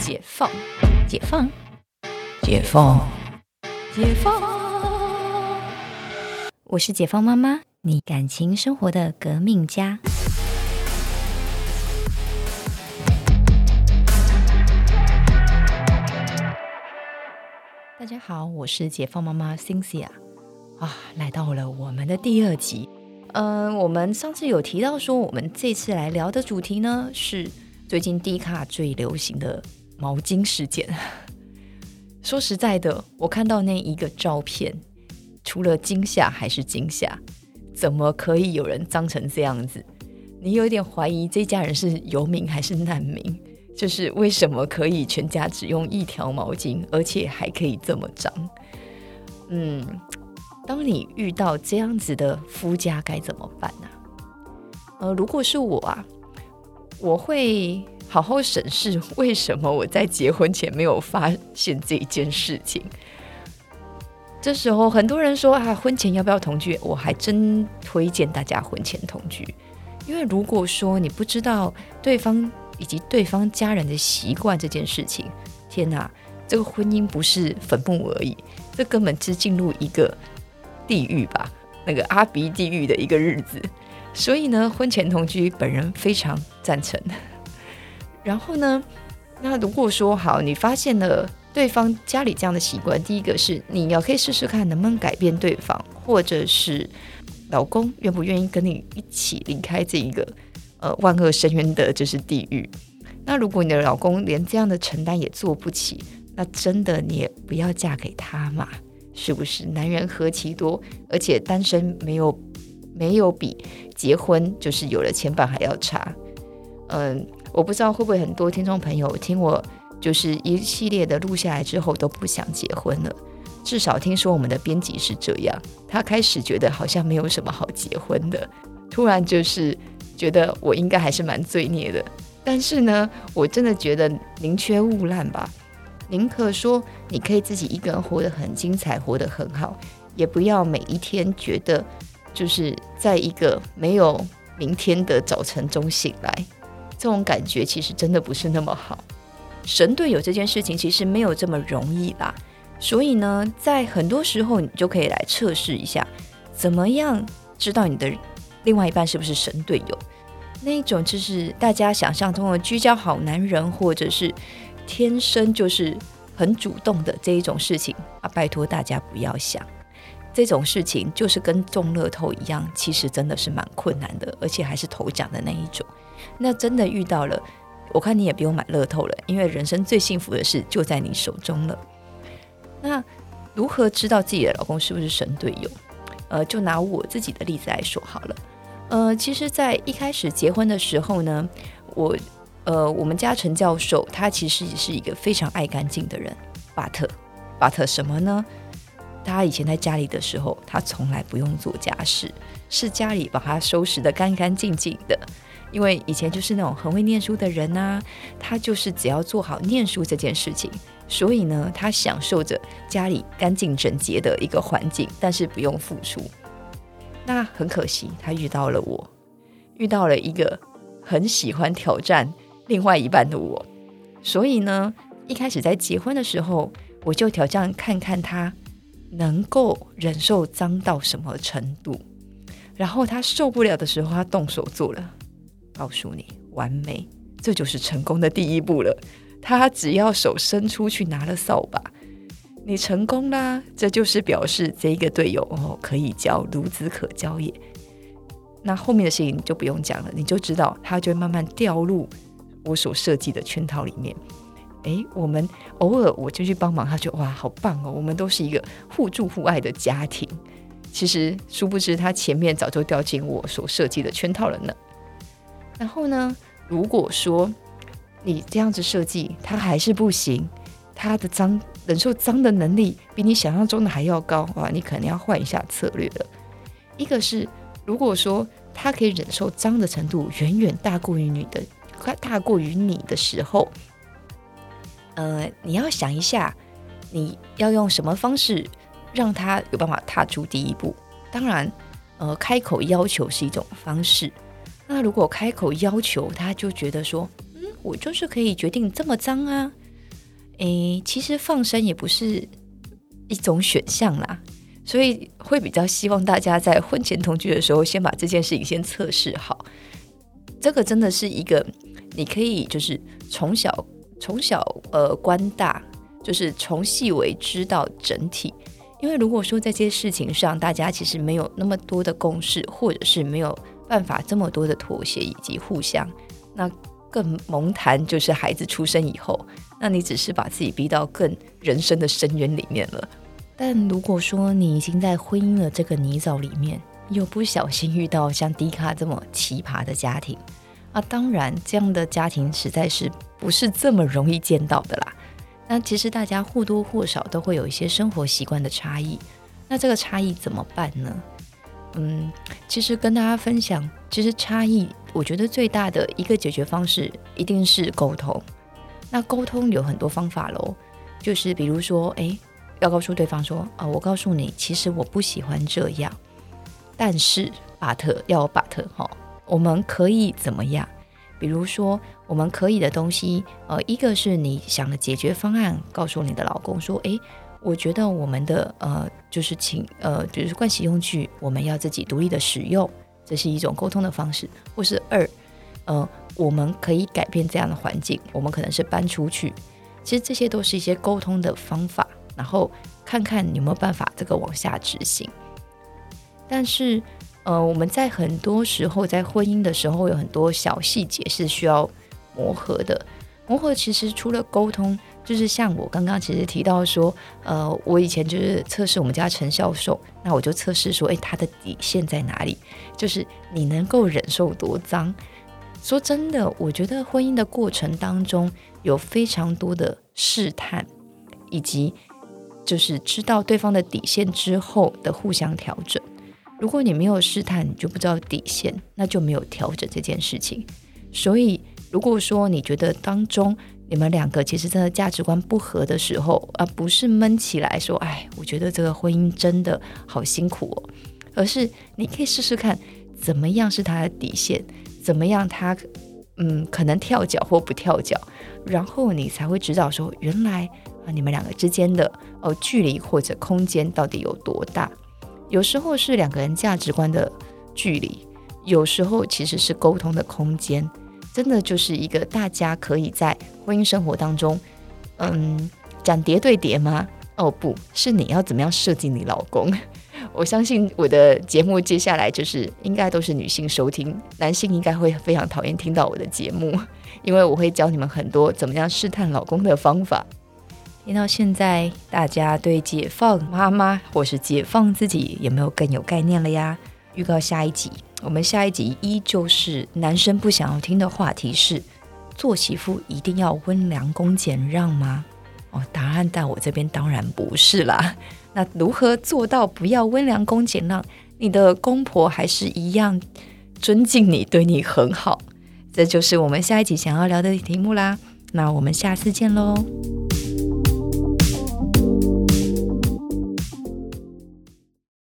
解放，解放，解放，解放。我是解放妈妈，你感情生活的革命家。大家好，我是解放妈妈 Cynthia 啊，来到了我们的第二集。嗯，我们上次有提到说，我们这次来聊的主题呢是最近 D 卡最流行的毛巾事件。说实在的，我看到那一个照片，除了惊吓还是惊吓。怎么可以有人脏成这样子？你有点怀疑这家人是游民还是难民？就是为什么可以全家只用一条毛巾，而且还可以这么脏？嗯。当你遇到这样子的夫家该怎么办呢？呃，如果是我啊，我会好好审视为什么我在结婚前没有发现这一件事情。这时候很多人说啊，婚前要不要同居？我还真推荐大家婚前同居，因为如果说你不知道对方以及对方家人的习惯这件事情，天哪，这个婚姻不是坟墓而已，这根本是进入一个。地狱吧，那个阿鼻地狱的一个日子，所以呢，婚前同居本人非常赞成。然后呢，那如果说好，你发现了对方家里这样的习惯，第一个是你要可以试试看能不能改变对方，或者是老公愿不愿意跟你一起离开这一个呃万恶深渊的就是地狱。那如果你的老公连这样的承担也做不起，那真的你也不要嫁给他嘛。是不是男人何其多，而且单身没有没有比结婚就是有了牵绊还要差。嗯，我不知道会不会很多听众朋友听我就是一系列的录下来之后都不想结婚了。至少听说我们的编辑是这样，他开始觉得好像没有什么好结婚的，突然就是觉得我应该还是蛮罪孽的。但是呢，我真的觉得宁缺毋滥吧。宁可说你可以自己一个人活得很精彩，活得很好，也不要每一天觉得就是在一个没有明天的早晨中醒来，这种感觉其实真的不是那么好。神队友这件事情其实没有这么容易啦，所以呢，在很多时候你就可以来测试一下，怎么样知道你的另外一半是不是神队友？那一种就是大家想象中的居家好男人，或者是。天生就是很主动的这一种事情啊，拜托大家不要想这种事情，就是跟中乐透一样，其实真的是蛮困难的，而且还是头奖的那一种。那真的遇到了，我看你也不用买乐透了，因为人生最幸福的事就在你手中了。那如何知道自己的老公是不是神队友？呃，就拿我自己的例子来说好了。呃，其实，在一开始结婚的时候呢，我。呃，我们家陈教授他其实也是一个非常爱干净的人。巴特，巴特什么呢？他以前在家里的时候，他从来不用做家事，是家里把他收拾的干干净净的。因为以前就是那种很会念书的人呐，他就是只要做好念书这件事情，所以呢，他享受着家里干净整洁的一个环境，但是不用付出。那很可惜，他遇到了我，遇到了一个很喜欢挑战。另外一半的我，所以呢，一开始在结婚的时候，我就挑战看看他能够忍受脏到什么程度。然后他受不了的时候，他动手做了。告诉你，完美，这就是成功的第一步了。他只要手伸出去拿了扫把，你成功啦！这就是表示这一个队友哦，可以交，孺子可教也。那后面的事情就不用讲了，你就知道他就会慢慢掉入。我所设计的圈套里面，诶，我们偶尔我就去帮忙，他就哇，好棒哦！我们都是一个互助互爱的家庭。其实殊不知，他前面早就掉进我所设计的圈套了呢。然后呢，如果说你这样子设计，他还是不行，他的脏忍受脏的能力比你想象中的还要高，哇，你可能要换一下策略了。一个是，如果说他可以忍受脏的程度远远大过于你的。快大过于你的时候，呃，你要想一下，你要用什么方式让他有办法踏出第一步？当然，呃，开口要求是一种方式。那如果开口要求，他就觉得说，嗯，我就是可以决定这么脏啊，诶，其实放生也不是一种选项啦，所以会比较希望大家在婚前同居的时候，先把这件事情先测试好。这个真的是一个你可以就是从小从小呃观大，就是从细微知道整体。因为如果说在这些事情上，大家其实没有那么多的共识，或者是没有办法这么多的妥协以及互相，那更蒙谈就是孩子出生以后，那你只是把自己逼到更人生的深渊里面了。但如果说你已经在婚姻的这个泥沼里面，又不小心遇到像迪卡这么奇葩的家庭，啊，当然这样的家庭实在是不是这么容易见到的啦。那其实大家或多或少都会有一些生活习惯的差异，那这个差异怎么办呢？嗯，其实跟大家分享，其实差异，我觉得最大的一个解决方式一定是沟通。那沟通有很多方法喽，就是比如说，哎，要告诉对方说，啊，我告诉你，其实我不喜欢这样，但是巴特要巴特哈，我们可以怎么样？比如说，我们可以的东西，呃，一个是你想的解决方案，告诉你的老公说，诶，我觉得我们的呃，就是请呃，就是盥洗用具，我们要自己独立的使用，这是一种沟通的方式。或是二，呃，我们可以改变这样的环境，我们可能是搬出去，其实这些都是一些沟通的方法，然后看看有没有办法这个往下执行。但是。呃，我们在很多时候在婚姻的时候，有很多小细节是需要磨合的。磨合其实除了沟通，就是像我刚刚其实提到说，呃，我以前就是测试我们家陈销售，那我就测试说，诶，他的底线在哪里？就是你能够忍受多脏？说真的，我觉得婚姻的过程当中有非常多的试探，以及就是知道对方的底线之后的互相调整。如果你没有试探，你就不知道底线，那就没有调整这件事情。所以，如果说你觉得当中你们两个其实真的价值观不合的时候，而不是闷起来说：“哎，我觉得这个婚姻真的好辛苦哦。”而是你可以试试看，怎么样是他的底线，怎么样他嗯可能跳脚或不跳脚，然后你才会知道说，原来啊你们两个之间的哦距离或者空间到底有多大。有时候是两个人价值观的距离，有时候其实是沟通的空间，真的就是一个大家可以在婚姻生活当中，嗯，讲叠对叠吗？哦，不是，你要怎么样设计你老公？我相信我的节目接下来就是应该都是女性收听，男性应该会非常讨厌听到我的节目，因为我会教你们很多怎么样试探老公的方法。听到现在，大家对解放妈妈或是解放自己有没有更有概念了呀？预告下一集，我们下一集依旧是男生不想要听的话题是：做媳妇一定要温良恭俭让吗？哦，答案在我这边当然不是啦。那如何做到不要温良恭俭让，你的公婆还是一样尊敬你，对你很好？这就是我们下一集想要聊的题目啦。那我们下次见喽。